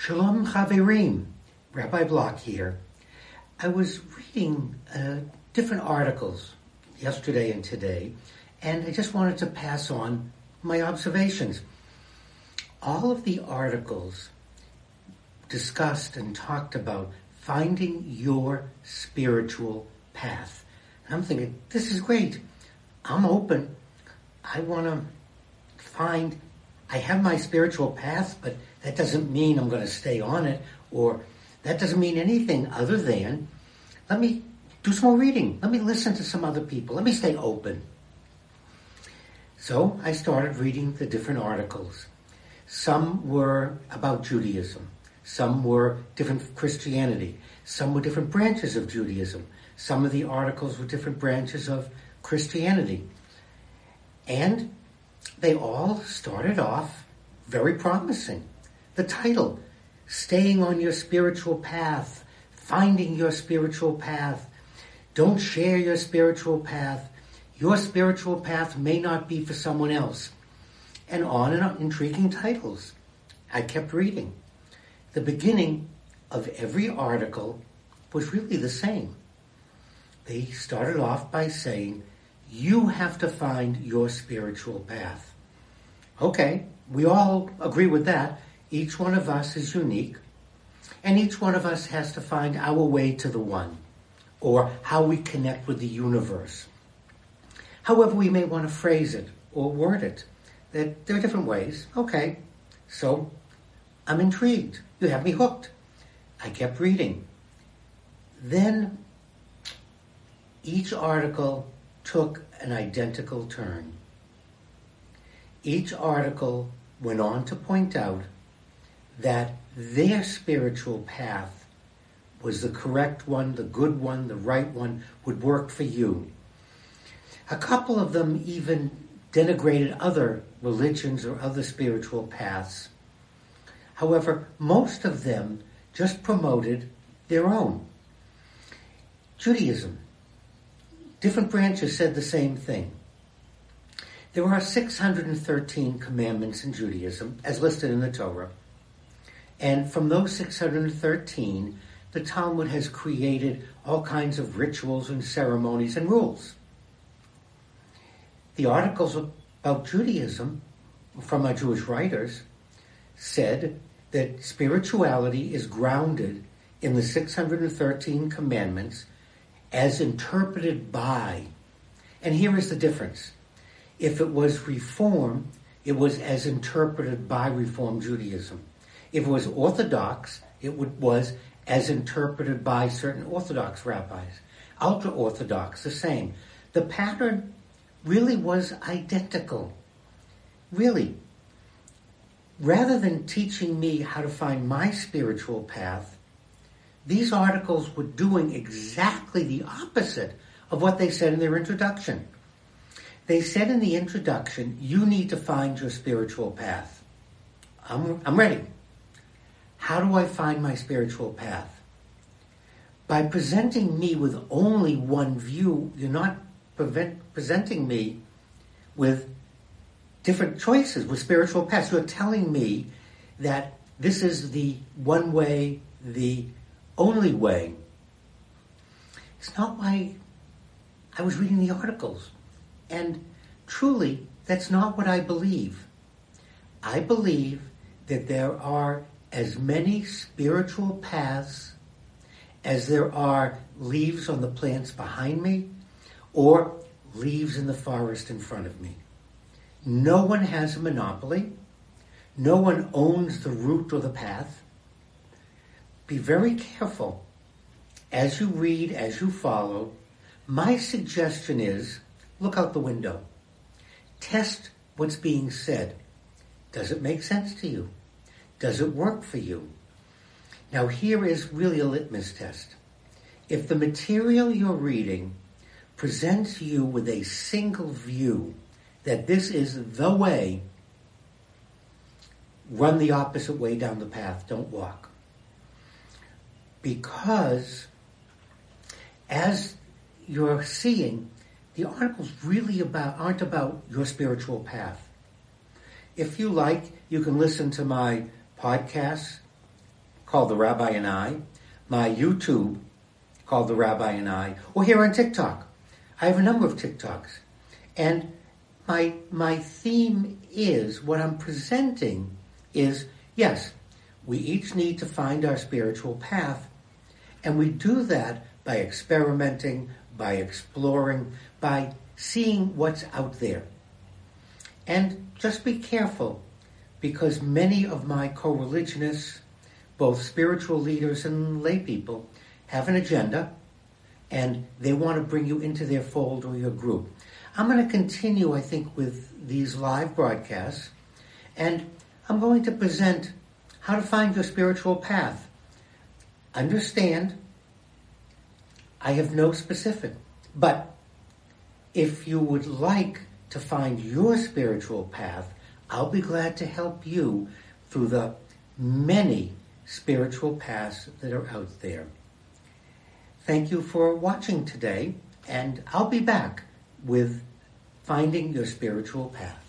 Shalom Chaverim, Rabbi Block here. I was reading uh, different articles yesterday and today, and I just wanted to pass on my observations. All of the articles discussed and talked about finding your spiritual path. And I'm thinking, this is great. I'm open. I want to find, I have my spiritual path, but that doesn't mean I'm going to stay on it, or that doesn't mean anything other than let me do some more reading. Let me listen to some other people. Let me stay open. So I started reading the different articles. Some were about Judaism. Some were different Christianity. Some were different branches of Judaism. Some of the articles were different branches of Christianity. And they all started off very promising. The title, Staying on Your Spiritual Path, Finding Your Spiritual Path, Don't Share Your Spiritual Path, Your Spiritual Path May Not Be for Someone Else, and on and on, intriguing titles. I kept reading. The beginning of every article was really the same. They started off by saying, you have to find your spiritual path. Okay, we all agree with that. Each one of us is unique, and each one of us has to find our way to the one, or how we connect with the universe. However, we may want to phrase it or word it. That there are different ways. Okay, so I'm intrigued. You have me hooked. I kept reading. Then each article took an identical turn. Each article went on to point out that their spiritual path was the correct one, the good one, the right one, would work for you. A couple of them even denigrated other religions or other spiritual paths. However, most of them just promoted their own. Judaism, different branches said the same thing. There are 613 commandments in Judaism, as listed in the Torah. And from those 613, the Talmud has created all kinds of rituals and ceremonies and rules. The articles about Judaism from our Jewish writers said that spirituality is grounded in the 613 commandments as interpreted by. And here is the difference. If it was Reform, it was as interpreted by Reform Judaism. If it was Orthodox, it was as interpreted by certain Orthodox rabbis. Ultra Orthodox, the same. The pattern really was identical. Really. Rather than teaching me how to find my spiritual path, these articles were doing exactly the opposite of what they said in their introduction. They said in the introduction, you need to find your spiritual path. I'm, I'm ready. How do I find my spiritual path? By presenting me with only one view, you're not prevent, presenting me with different choices, with spiritual paths. You're telling me that this is the one way, the only way. It's not why I was reading the articles. And truly, that's not what I believe. I believe that there are as many spiritual paths as there are leaves on the plants behind me or leaves in the forest in front of me. No one has a monopoly. No one owns the route or the path be very careful as you read, as you follow. My suggestion is look out the window. Test what's being said. Does it make sense to you? Does it work for you? Now, here is really a litmus test. If the material you're reading presents you with a single view that this is the way, run the opposite way down the path. Don't walk because as you're seeing, the articles really about aren't about your spiritual path. If you like, you can listen to my podcasts called The Rabbi and I, my YouTube called The Rabbi and I, or here on TikTok. I have a number of TikToks. And my, my theme is what I'm presenting is yes, we each need to find our spiritual path. And we do that by experimenting, by exploring, by seeing what's out there. And just be careful because many of my co religionists, both spiritual leaders and lay people, have an agenda and they want to bring you into their fold or your group. I'm going to continue, I think, with these live broadcasts and I'm going to present how to find your spiritual path. Understand, I have no specific, but if you would like to find your spiritual path, I'll be glad to help you through the many spiritual paths that are out there. Thank you for watching today, and I'll be back with finding your spiritual path.